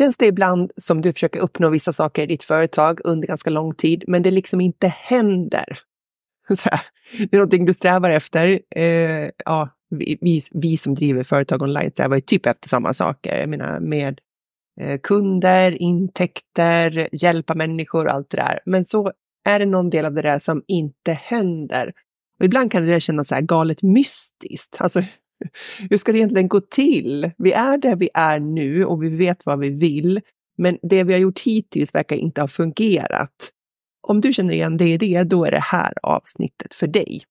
Känns det ibland som du försöker uppnå vissa saker i ditt företag under ganska lång tid, men det liksom inte händer? Det är någonting du strävar efter. Eh, ja, vi, vi, vi, som driver företag online strävar ju typ efter samma saker. Jag menar med eh, kunder, intäkter, hjälpa människor och allt det där. Men så är det någon del av det där som inte händer. Och ibland kan det där kännas så här galet mystiskt. Alltså, hur ska det egentligen gå till? Vi är där vi är nu och vi vet vad vi vill, men det vi har gjort hittills verkar inte ha fungerat. Om du känner igen det i det, då är det här avsnittet för dig.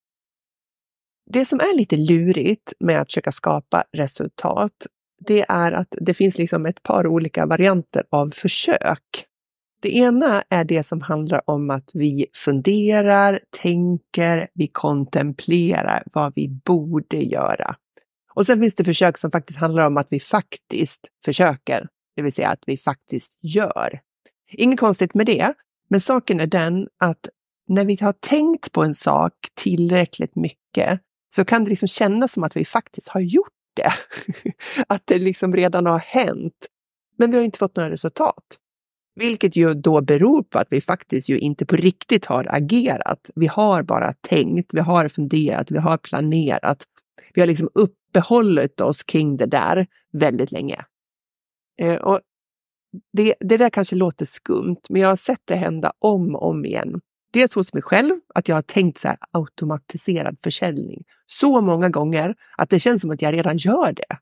Det som är lite lurigt med att försöka skapa resultat, det är att det finns liksom ett par olika varianter av försök. Det ena är det som handlar om att vi funderar, tänker, vi kontemplerar vad vi borde göra. Och sen finns det försök som faktiskt handlar om att vi faktiskt försöker, det vill säga att vi faktiskt gör. Inget konstigt med det, men saken är den att när vi har tänkt på en sak tillräckligt mycket så kan det liksom kännas som att vi faktiskt har gjort det. att det liksom redan har hänt. Men vi har inte fått några resultat. Vilket ju då beror på att vi faktiskt ju inte på riktigt har agerat. Vi har bara tänkt, vi har funderat, vi har planerat. Vi har liksom upp uppehållit oss kring det där väldigt länge. Eh, och det, det där kanske låter skumt, men jag har sett det hända om och om igen. Dels hos mig själv, att jag har tänkt så här automatiserad försäljning så många gånger att det känns som att jag redan gör det.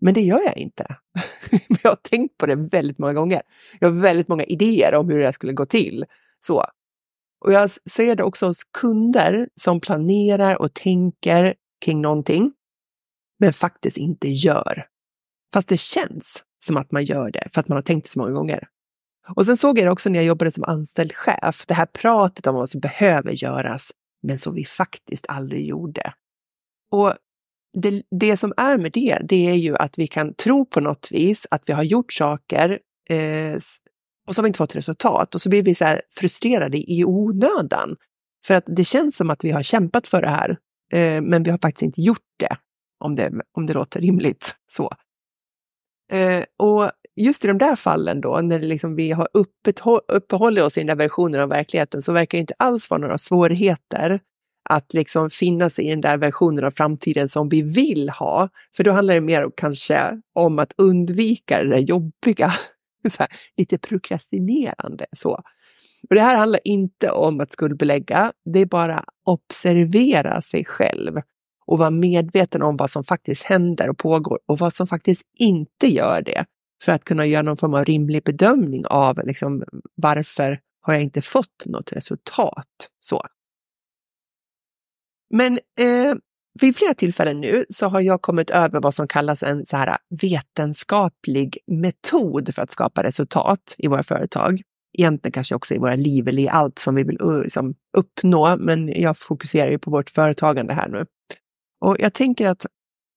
Men det gör jag inte. jag har tänkt på det väldigt många gånger. Jag har väldigt många idéer om hur det skulle gå till. Så. Och jag ser det också hos kunder som planerar och tänker kring någonting, men faktiskt inte gör. Fast det känns som att man gör det för att man har tänkt det så många gånger. Och sen såg jag det också när jag jobbade som anställd chef, det här pratet om vad som behöver göras, men som vi faktiskt aldrig gjorde. Och det, det som är med det, det är ju att vi kan tro på något vis att vi har gjort saker eh, och så har vi inte fått resultat och så blir vi så frustrerade i onödan. För att det känns som att vi har kämpat för det här, eh, men vi har faktiskt inte gjort det, om det, om det låter rimligt så. Eh, och just i de där fallen då, när liksom vi har uppehållit oss i den där versionen av verkligheten, så verkar det inte alls vara några svårigheter att liksom finna sig i den där versionen av framtiden som vi vill ha. För då handlar det mer kanske om att undvika det där jobbiga, här, lite prokrastinerande så. Och det här handlar inte om att skuldbelägga, det är bara observera sig själv och vara medveten om vad som faktiskt händer och pågår och vad som faktiskt inte gör det för att kunna göra någon form av rimlig bedömning av liksom, varför har jag inte fått något resultat. Så. Men eh, vid flera tillfällen nu så har jag kommit över vad som kallas en så här vetenskaplig metod för att skapa resultat i våra företag. Egentligen kanske också i våra liv eller i allt som vi vill eh, liksom, uppnå, men jag fokuserar ju på vårt företagande här nu. Och jag tänker att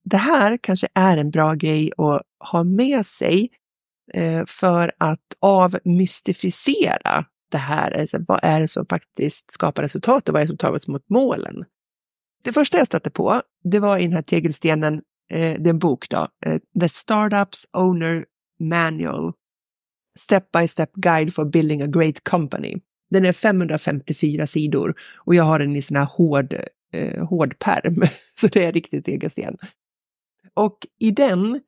det här kanske är en bra grej att ha med sig eh, för att avmystifiera det här. Alltså, vad är det som faktiskt skapar resultat och vad är det som tar oss mot målen? Det första jag stötte på, det var i den här tegelstenen, eh, det är en bok då, eh, The Startups Owner Manual, Step by Step Guide for Building a Great Company. Den är 554 sidor och jag har den i sån här hård, eh, eh, hård perm, så det är riktigt egen scen. Och i den,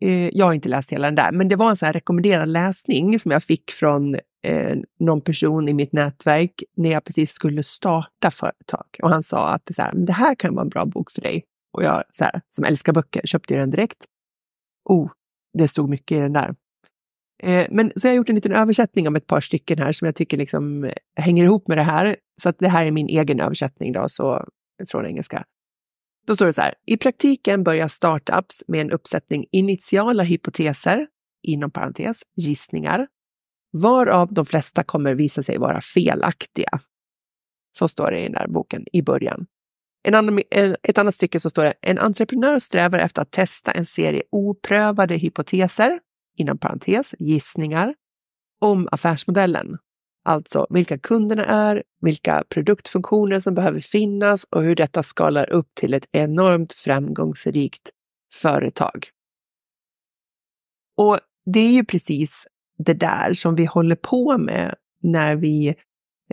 eh, jag har inte läst hela den där, men det var en så här rekommenderad läsning som jag fick från eh, någon person i mitt nätverk när jag precis skulle starta företag. Och han sa att så här, det här kan vara en bra bok för dig. Och jag, så här, som älskar böcker, köpte den direkt. Oh, det stod mycket i den där. Eh, men så jag har gjort en liten översättning om ett par stycken här som jag tycker liksom hänger ihop med det här. Så att det här är min egen översättning då, så, från engelska. Då står det så här. I praktiken börjar startups med en uppsättning initiala hypoteser, inom parentes, gissningar, varav de flesta kommer visa sig vara felaktiga. Så står det i den där boken i början. En annan, ett annat stycke så står det, en entreprenör strävar efter att testa en serie oprövade hypoteser, inom parentes gissningar, om affärsmodellen. Alltså vilka kunderna är, vilka produktfunktioner som behöver finnas och hur detta skalar upp till ett enormt framgångsrikt företag. Och det är ju precis det där som vi håller på med när vi,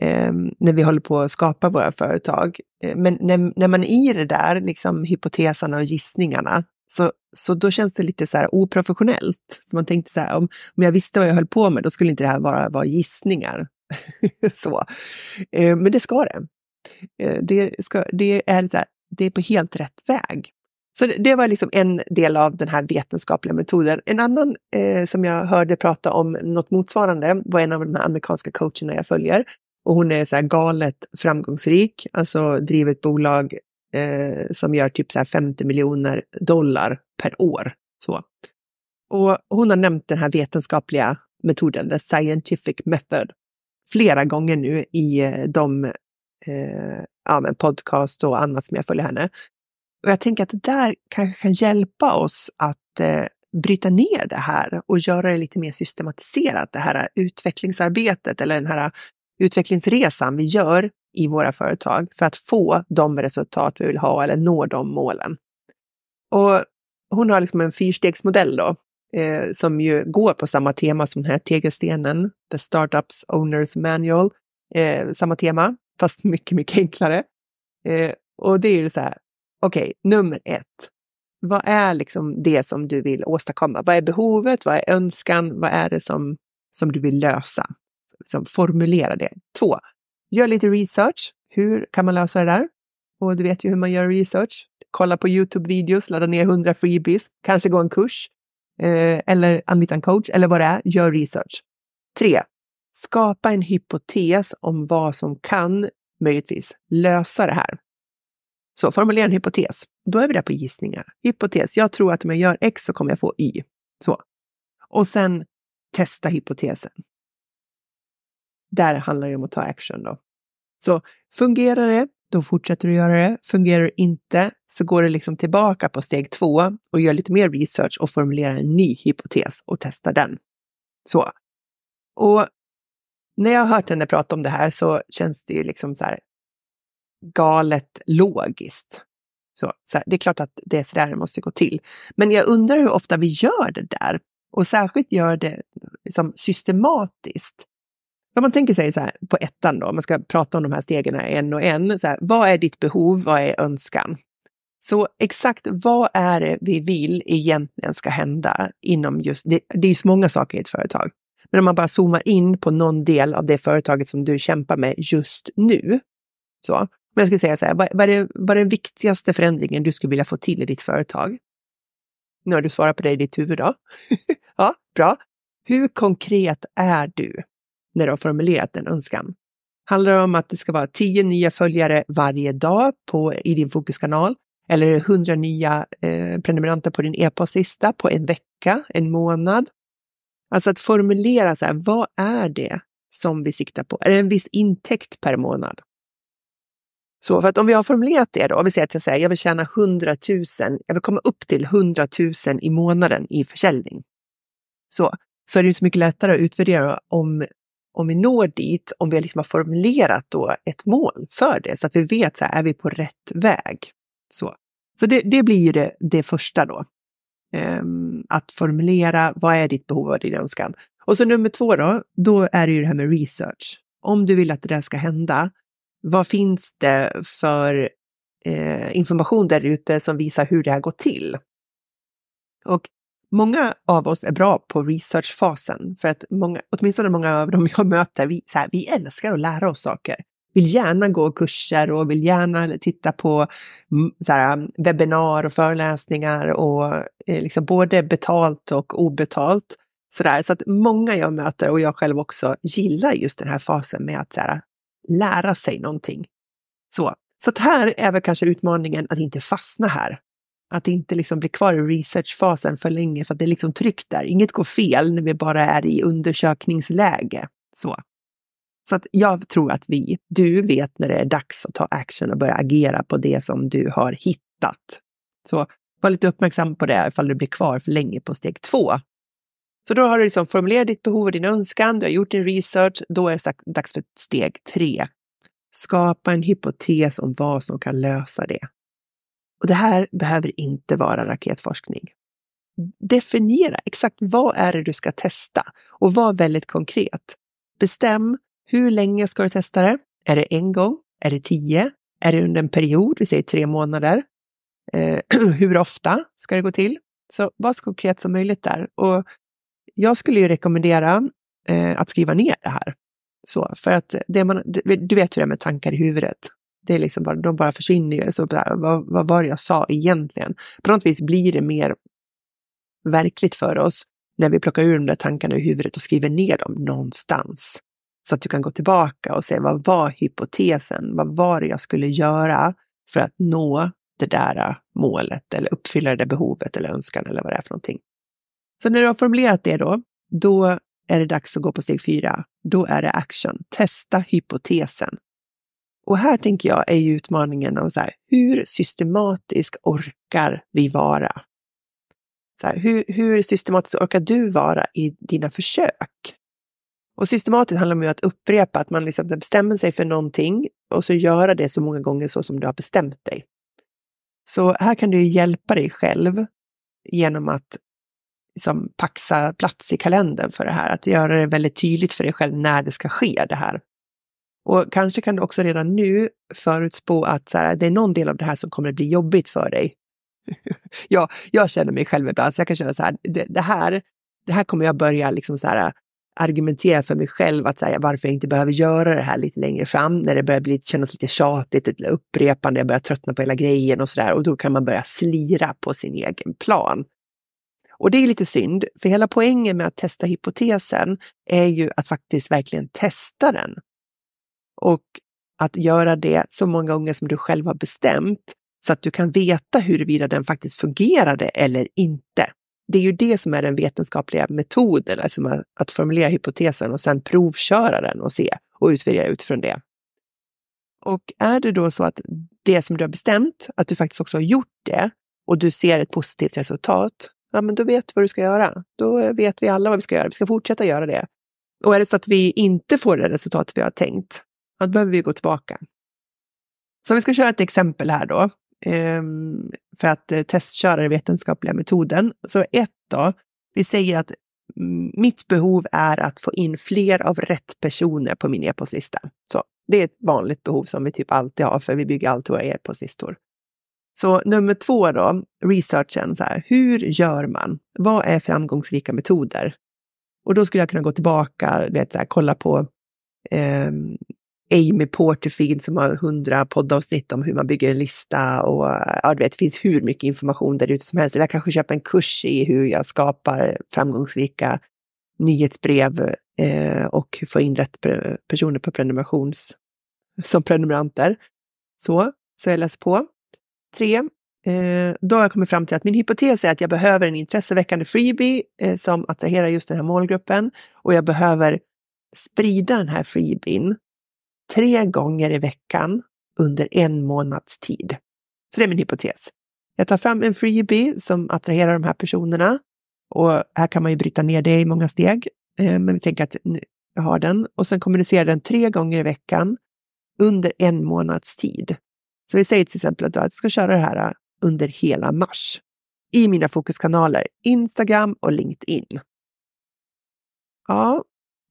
eh, när vi håller på att skapa våra företag. Eh, men när, när man är i det där, liksom hypoteserna och gissningarna, så, så då känns det lite så här oprofessionellt. Man tänkte så här, om, om jag visste vad jag höll på med, då skulle inte det här bara vara gissningar. så. Eh, men det ska det. Eh, det, ska, det, är så här, det är på helt rätt väg. Så det, det, var liksom en del av den här vetenskapliga metoden. En annan eh, som jag hörde prata om något motsvarande var en av de här amerikanska coacherna jag följer. Och hon är så här galet framgångsrik, alltså driver ett bolag eh, som gör typ så här 50 miljoner dollar per år. Så. Och hon har nämnt den här vetenskapliga metoden, the scientific method, flera gånger nu i eh, de eh, ja, men podcast och annat som jag följer henne. Och jag tänker att det där kanske kan hjälpa oss att eh, bryta ner det här och göra det lite mer systematiserat, det här utvecklingsarbetet eller den här utvecklingsresan vi gör i våra företag för att få de resultat vi vill ha eller nå de målen. Och hon har liksom en fyrstegsmodell då, eh, som ju går på samma tema som den här tegelstenen, The Startups Owners Manual. Eh, samma tema, fast mycket, mycket enklare. Eh, och det är ju så här, okej, okay, nummer ett. Vad är liksom det som du vill åstadkomma? Vad är behovet? Vad är önskan? Vad är det som, som du vill lösa? Som formulera det. Två, gör lite research. Hur kan man lösa det där? Och du vet ju hur man gör research. Kolla på Youtube-videos, ladda ner 100 freebies, kanske gå en kurs eh, eller anlita en coach eller vad det är. Gör research. Tre, skapa en hypotes om vad som kan möjligtvis lösa det här. Så formulera en hypotes. Då är vi där på gissningar. Hypotes. Jag tror att om jag gör X så kommer jag få Y. Så. Och sen testa hypotesen. Där handlar det om att ta action då. Så fungerar det, då fortsätter du göra det. Fungerar det inte så går du liksom tillbaka på steg två och gör lite mer research och formulerar en ny hypotes och testar den. Så. Och när jag har hört henne prata om det här så känns det ju liksom så här galet logiskt. Så, så här, det är klart att det är så där det måste gå till. Men jag undrar hur ofta vi gör det där och särskilt gör det liksom systematiskt. Om man tänker sig så här på ettan då, om man ska prata om de här stegen en och en. Så här, vad är ditt behov? Vad är önskan? Så exakt vad är det vi vill egentligen ska hända inom just, det, det är ju så många saker i ett företag. Men om man bara zoomar in på någon del av det företaget som du kämpar med just nu. Så, men jag skulle säga så här, vad, vad, är, vad är den viktigaste förändringen du skulle vilja få till i ditt företag? Nu har du svarat på det i ditt huvud då. ja, bra. Hur konkret är du när du har formulerat en önskan? Handlar det om att det ska vara tio nya följare varje dag på, i din fokuskanal? Eller hundra nya eh, prenumeranter på din e-postlista på en vecka, en månad? Alltså att formulera så här, vad är det som vi siktar på? Är det en viss intäkt per månad? Så för att om vi har formulerat det då, vi säger att jag säger jag vill tjäna 100 000, jag vill komma upp till 100 000 i månaden i försäljning. Så, så är det ju så mycket lättare att utvärdera om, om vi når dit, om vi liksom har formulerat då ett mål för det, så att vi vet så här, är vi på rätt väg? Så, så det, det blir ju det, det första då. Um, att formulera vad är ditt behov och din önskan. Och så nummer två då, då är det ju det här med research. Om du vill att det där ska hända, vad finns det för eh, information där ute som visar hur det här går till? Och många av oss är bra på researchfasen för att många, åtminstone många av dem jag möter, vi, så här, vi älskar att lära oss saker. Vill gärna gå kurser och vill gärna titta på mm, så här, webbinar och föreläsningar och eh, liksom både betalt och obetalt. Så, där. så att många jag möter och jag själv också gillar just den här fasen med att så här, lära sig någonting. Så, så att här är väl kanske utmaningen att inte fastna här. Att inte liksom bli kvar i researchfasen för länge för att det är liksom tryggt där. Inget går fel när vi bara är i undersökningsläge. Så. Så att jag tror att vi, du vet när det är dags att ta action och börja agera på det som du har hittat. Så var lite uppmärksam på det ifall du blir kvar för länge på steg två. Så då har du liksom formulerat ditt behov och din önskan, du har gjort din research, då är det dags för steg tre. Skapa en hypotes om vad som kan lösa det. Och det här behöver inte vara raketforskning. Definiera exakt vad är det du ska testa och var väldigt konkret. Bestäm hur länge ska du testa det? Är det en gång? Är det tio? Är det under en period? Vi säger tre månader. Eh, hur ofta ska det gå till? Så var så konkret som möjligt där. Och jag skulle ju rekommendera eh, att skriva ner det här. Så, för att det man, du vet hur det är med tankar i huvudet. Det är liksom bara, de bara försvinner ju. Så vad, vad var det jag sa egentligen? På något vis blir det mer verkligt för oss när vi plockar ur de där tankarna i huvudet och skriver ner dem någonstans. Så att du kan gå tillbaka och se vad var hypotesen? Vad var det jag skulle göra för att nå det där målet eller uppfylla det där behovet eller önskan eller vad det är för någonting. Så när du har formulerat det då, då är det dags att gå på steg fyra. Då är det action. Testa hypotesen. Och här tänker jag är utmaningen om så här, hur systematisk orkar vi vara? Så här, hur, hur systematiskt orkar du vara i dina försök? Och systematiskt handlar det om att upprepa, att man liksom bestämmer sig för någonting och så göra det så många gånger så som du har bestämt dig. Så här kan du hjälpa dig själv genom att liksom paxa plats i kalendern för det här, att göra det väldigt tydligt för dig själv när det ska ske det här. Och kanske kan du också redan nu förutspå att så här, det är någon del av det här som kommer att bli jobbigt för dig. ja, jag känner mig själv ibland, så jag kan känna så här, det, det här, det här kommer jag börja liksom så här, äh, argumentera för mig själv att säga varför jag inte behöver göra det här lite längre fram, när det börjar bli, kännas lite tjatigt, lite upprepande, jag börjar tröttna på hela grejen och sådär. Och då kan man börja slira på sin egen plan. Och det är lite synd, för hela poängen med att testa hypotesen är ju att faktiskt verkligen testa den. Och att göra det så många gånger som du själv har bestämt så att du kan veta huruvida den faktiskt fungerade eller inte det är ju det som är den vetenskapliga metoden, alltså att formulera hypotesen och sen provköra den och se och utvärdera utifrån det. Och är det då så att det som du har bestämt, att du faktiskt också har gjort det och du ser ett positivt resultat, ja men då vet du vad du ska göra. Då vet vi alla vad vi ska göra. Vi ska fortsätta göra det. Och är det så att vi inte får det resultat vi har tänkt, då behöver vi gå tillbaka. Så vi ska köra ett exempel här då. Ehm, för att eh, testköra den vetenskapliga metoden. Så ett då, vi säger att mm, mitt behov är att få in fler av rätt personer på min e-postlista. Så det är ett vanligt behov som vi typ alltid har, för vi bygger alltid våra e-postlistor. Så nummer två då, researchen. Så här, hur gör man? Vad är framgångsrika metoder? Och då skulle jag kunna gå tillbaka, vet, så här, kolla på eh, Amy Porterfield som har hundra poddavsnitt om hur man bygger en lista och ja, du vet, det finns hur mycket information där ute som helst. Eller jag kanske köper en kurs i hur jag skapar framgångsrika nyhetsbrev eh, och får in rätt personer på prenumerations som prenumeranter. Så, så jag läser på. Tre, eh, då har jag kommit fram till att min hypotes är att jag behöver en intresseväckande freebie eh, som attraherar just den här målgruppen och jag behöver sprida den här freebien tre gånger i veckan under en månads tid. Så det är min hypotes. Jag tar fram en freebie som attraherar de här personerna och här kan man ju bryta ner det i många steg. Eh, men vi tänker att jag har den och sen kommunicerar den tre gånger i veckan under en månads tid. Så vi säger till exempel att jag ska köra det här eh, under hela mars i mina fokuskanaler Instagram och LinkedIn. Ja,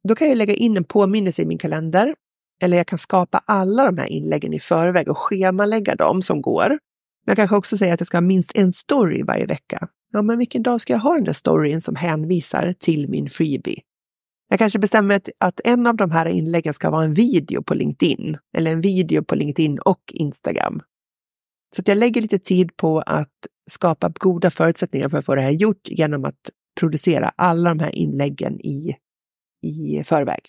då kan jag lägga in en påminnelse i min kalender eller jag kan skapa alla de här inläggen i förväg och schemalägga dem som går. Men jag kanske också säger att jag ska ha minst en story varje vecka. Ja, men vilken dag ska jag ha den där storyn som hänvisar till min freebie? Jag kanske bestämmer att en av de här inläggen ska vara en video på LinkedIn eller en video på LinkedIn och Instagram. Så att jag lägger lite tid på att skapa goda förutsättningar för att få det här gjort genom att producera alla de här inläggen i, i förväg.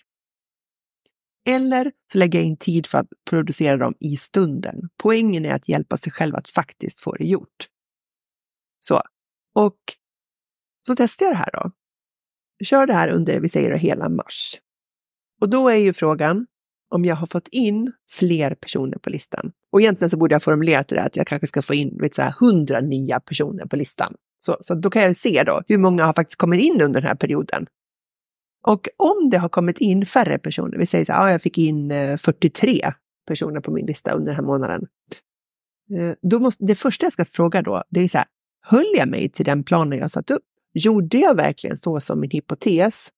Eller så lägger jag in tid för att producera dem i stunden. Poängen är att hjälpa sig själv att faktiskt få det gjort. Så, och så testar jag det här då. Kör det här under, vi säger hela mars. Och då är ju frågan, om jag har fått in fler personer på listan. Och egentligen så borde jag formulerat det där att jag kanske ska få in vet, så här, 100 nya personer på listan. Så, så då kan jag se då hur många har faktiskt kommit in under den här perioden. Och om det har kommit in färre personer, vi säger så här, ah, jag fick in eh, 43 personer på min lista under den här månaden. Eh, då måste, det första jag ska fråga då, det är så här, höll jag mig till den planen jag satt upp? Gjorde jag verkligen så som min hypotes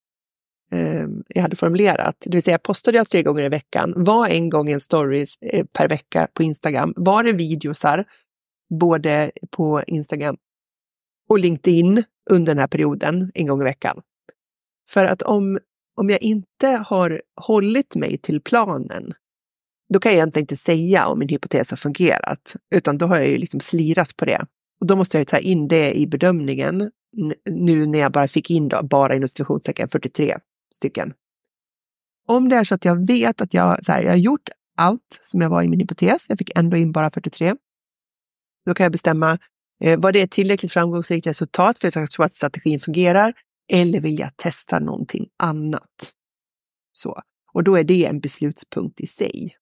eh, jag hade formulerat? Det vill säga, postade jag tre gånger i veckan? Var en gång en stories eh, per vecka på Instagram? Var det videosar både på Instagram och LinkedIn under den här perioden en gång i veckan? För att om, om jag inte har hållit mig till planen, då kan jag egentligen inte säga om min hypotes har fungerat, utan då har jag ju liksom slirat på det. Och då måste jag ta in det i bedömningen nu när jag bara fick in då, bara inom 43 stycken. Om det är så att jag vet att jag, så här, jag har gjort allt som jag var i min hypotes, jag fick ändå in bara 43, då kan jag bestämma eh, var det ett tillräckligt framgångsrikt resultat för att jag tror att strategin fungerar eller vill jag testa någonting annat? Så. Och då är det en beslutspunkt i sig.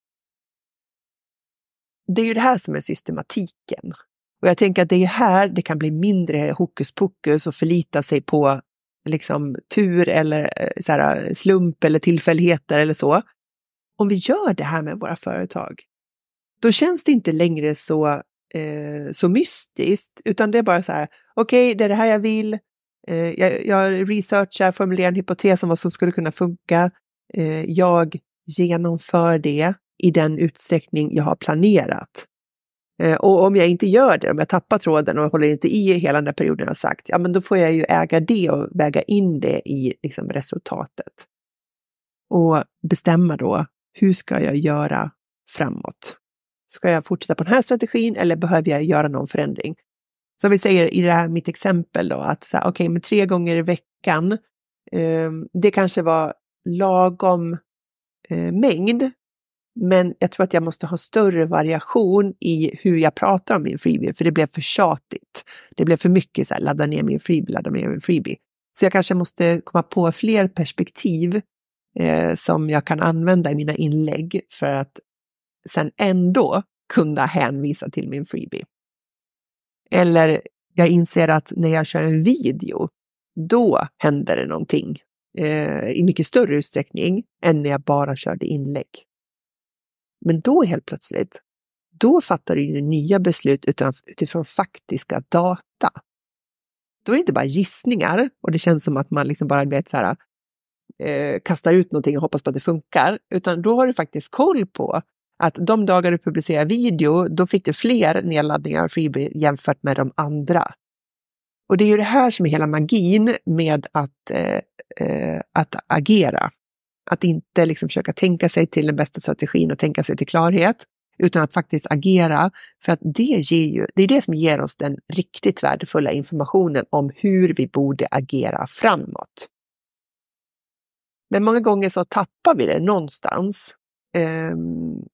Det är ju det här som är systematiken. Och jag tänker att det är här det kan bli mindre hokus pokus och förlita sig på liksom tur eller eh, så här, slump eller tillfälligheter eller så. Om vi gör det här med våra företag, då känns det inte längre så, eh, så mystiskt, utan det är bara så här, okej, okay, det är det här jag vill, eh, jag, jag researchar, formulerar en hypotes om vad som skulle kunna funka, eh, jag genomför det i den utsträckning jag har planerat. Eh, och om jag inte gör det, om jag tappar tråden och håller inte i hela den där perioden jag har sagt, ja men då får jag ju äga det och väga in det i liksom, resultatet. Och bestämma då, hur ska jag göra framåt? Ska jag fortsätta på den här strategin eller behöver jag göra någon förändring? Som vi säger i det här mitt exempel då att okej, okay, men tre gånger i veckan, eh, det kanske var lagom eh, mängd men jag tror att jag måste ha större variation i hur jag pratar om min freebie, för det blev för tjatigt. Det blev för mycket så här, ladda ner min freebie, ladda ner min freebie. Så jag kanske måste komma på fler perspektiv eh, som jag kan använda i mina inlägg för att sen ändå kunna hänvisa till min freebie. Eller jag inser att när jag kör en video, då händer det någonting eh, i mycket större utsträckning än när jag bara körde inlägg. Men då helt plötsligt, då fattar du nya beslut utifrån faktiska data. Då är det inte bara gissningar och det känns som att man liksom bara vet så här, eh, kastar ut någonting och hoppas på att det funkar, utan då har du faktiskt koll på att de dagar du publicerar video, då fick du fler nedladdningar av Freebie jämfört med de andra. Och det är ju det här som är hela magin med att, eh, eh, att agera. Att inte liksom försöka tänka sig till den bästa strategin och tänka sig till klarhet, utan att faktiskt agera. För att det ger ju, det är det som ger oss den riktigt värdefulla informationen om hur vi borde agera framåt. Men många gånger så tappar vi det någonstans. Um,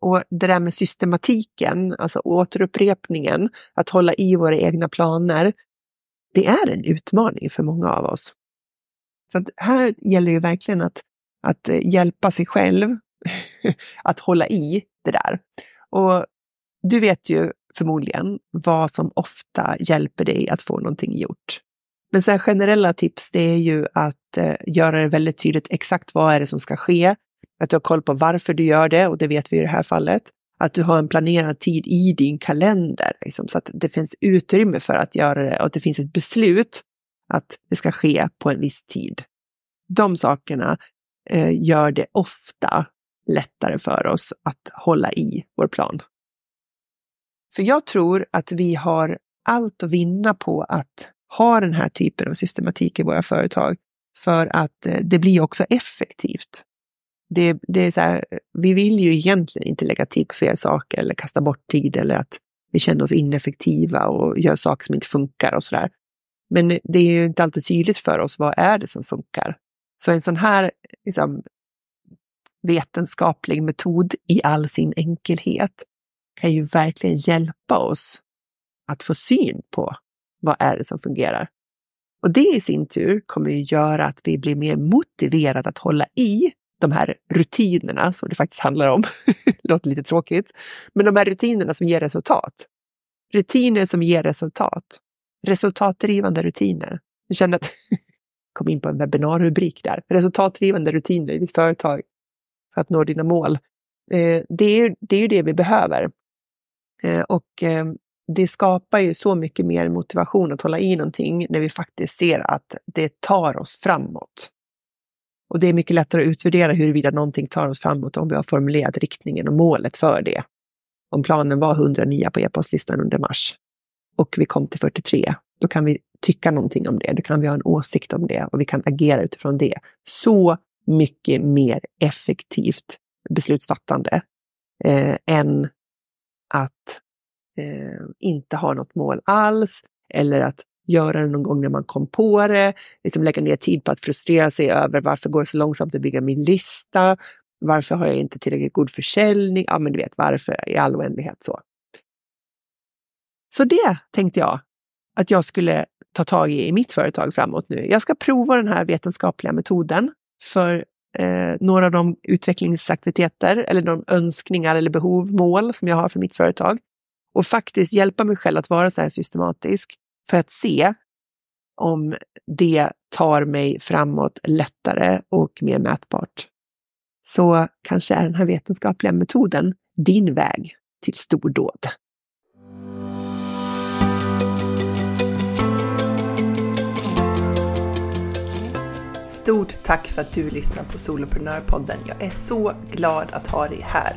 och det där med systematiken, alltså återupprepningen, att hålla i våra egna planer, det är en utmaning för många av oss. Så här gäller det verkligen att att hjälpa sig själv att hålla i det där. Och du vet ju förmodligen vad som ofta hjälper dig att få någonting gjort. Men så generella tips, det är ju att eh, göra det väldigt tydligt exakt vad är det som ska ske. Att du har koll på varför du gör det och det vet vi i det här fallet. Att du har en planerad tid i din kalender, liksom, så att det finns utrymme för att göra det och att det finns ett beslut att det ska ske på en viss tid. De sakerna eh, gör det ofta lättare för oss att hålla i vår plan. För jag tror att vi har allt att vinna på att ha den här typen av systematik i våra företag för att eh, det blir också effektivt. Det, det är så här, vi vill ju egentligen inte lägga tid på fel saker eller kasta bort tid eller att vi känner oss ineffektiva och gör saker som inte funkar och så där. Men det är ju inte alltid tydligt för oss vad är det som funkar. Så en sån här liksom, vetenskaplig metod i all sin enkelhet kan ju verkligen hjälpa oss att få syn på vad är det som fungerar. Och det i sin tur kommer ju göra att vi blir mer motiverade att hålla i de här rutinerna som det faktiskt handlar om. det låter lite tråkigt. Men de här rutinerna som ger resultat. Rutiner som ger resultat. Resultatdrivande rutiner. Jag känner att kom in på en webbinarrubrik där. Resultatdrivande rutiner i ditt företag för att nå dina mål. Eh, det, är, det är ju det vi behöver. Eh, och eh, det skapar ju så mycket mer motivation att hålla i någonting när vi faktiskt ser att det tar oss framåt. Och det är mycket lättare att utvärdera huruvida någonting tar oss framåt om vi har formulerat riktningen och målet för det. Om planen var 100 nya på e-postlistan under mars och vi kom till 43, då kan vi tycka någonting om det. Då kan vi ha en åsikt om det och vi kan agera utifrån det. Så mycket mer effektivt beslutsfattande eh, än att eh, inte ha något mål alls eller att göra det någon gång när man kom på det, liksom lägga ner tid på att frustrera sig över varför går det så långsamt att bygga min lista, varför har jag inte tillräckligt god försäljning, ja men du vet varför i all oändlighet så. Så det tänkte jag att jag skulle ta tag i i mitt företag framåt nu. Jag ska prova den här vetenskapliga metoden för eh, några av de utvecklingsaktiviteter eller de önskningar eller behov, mål som jag har för mitt företag och faktiskt hjälpa mig själv att vara så här systematisk för att se om det tar mig framåt lättare och mer mätbart. Så kanske är den här vetenskapliga metoden din väg till stordåd. Stort tack för att du lyssnar på Soloprenörpodden. Jag är så glad att ha dig här.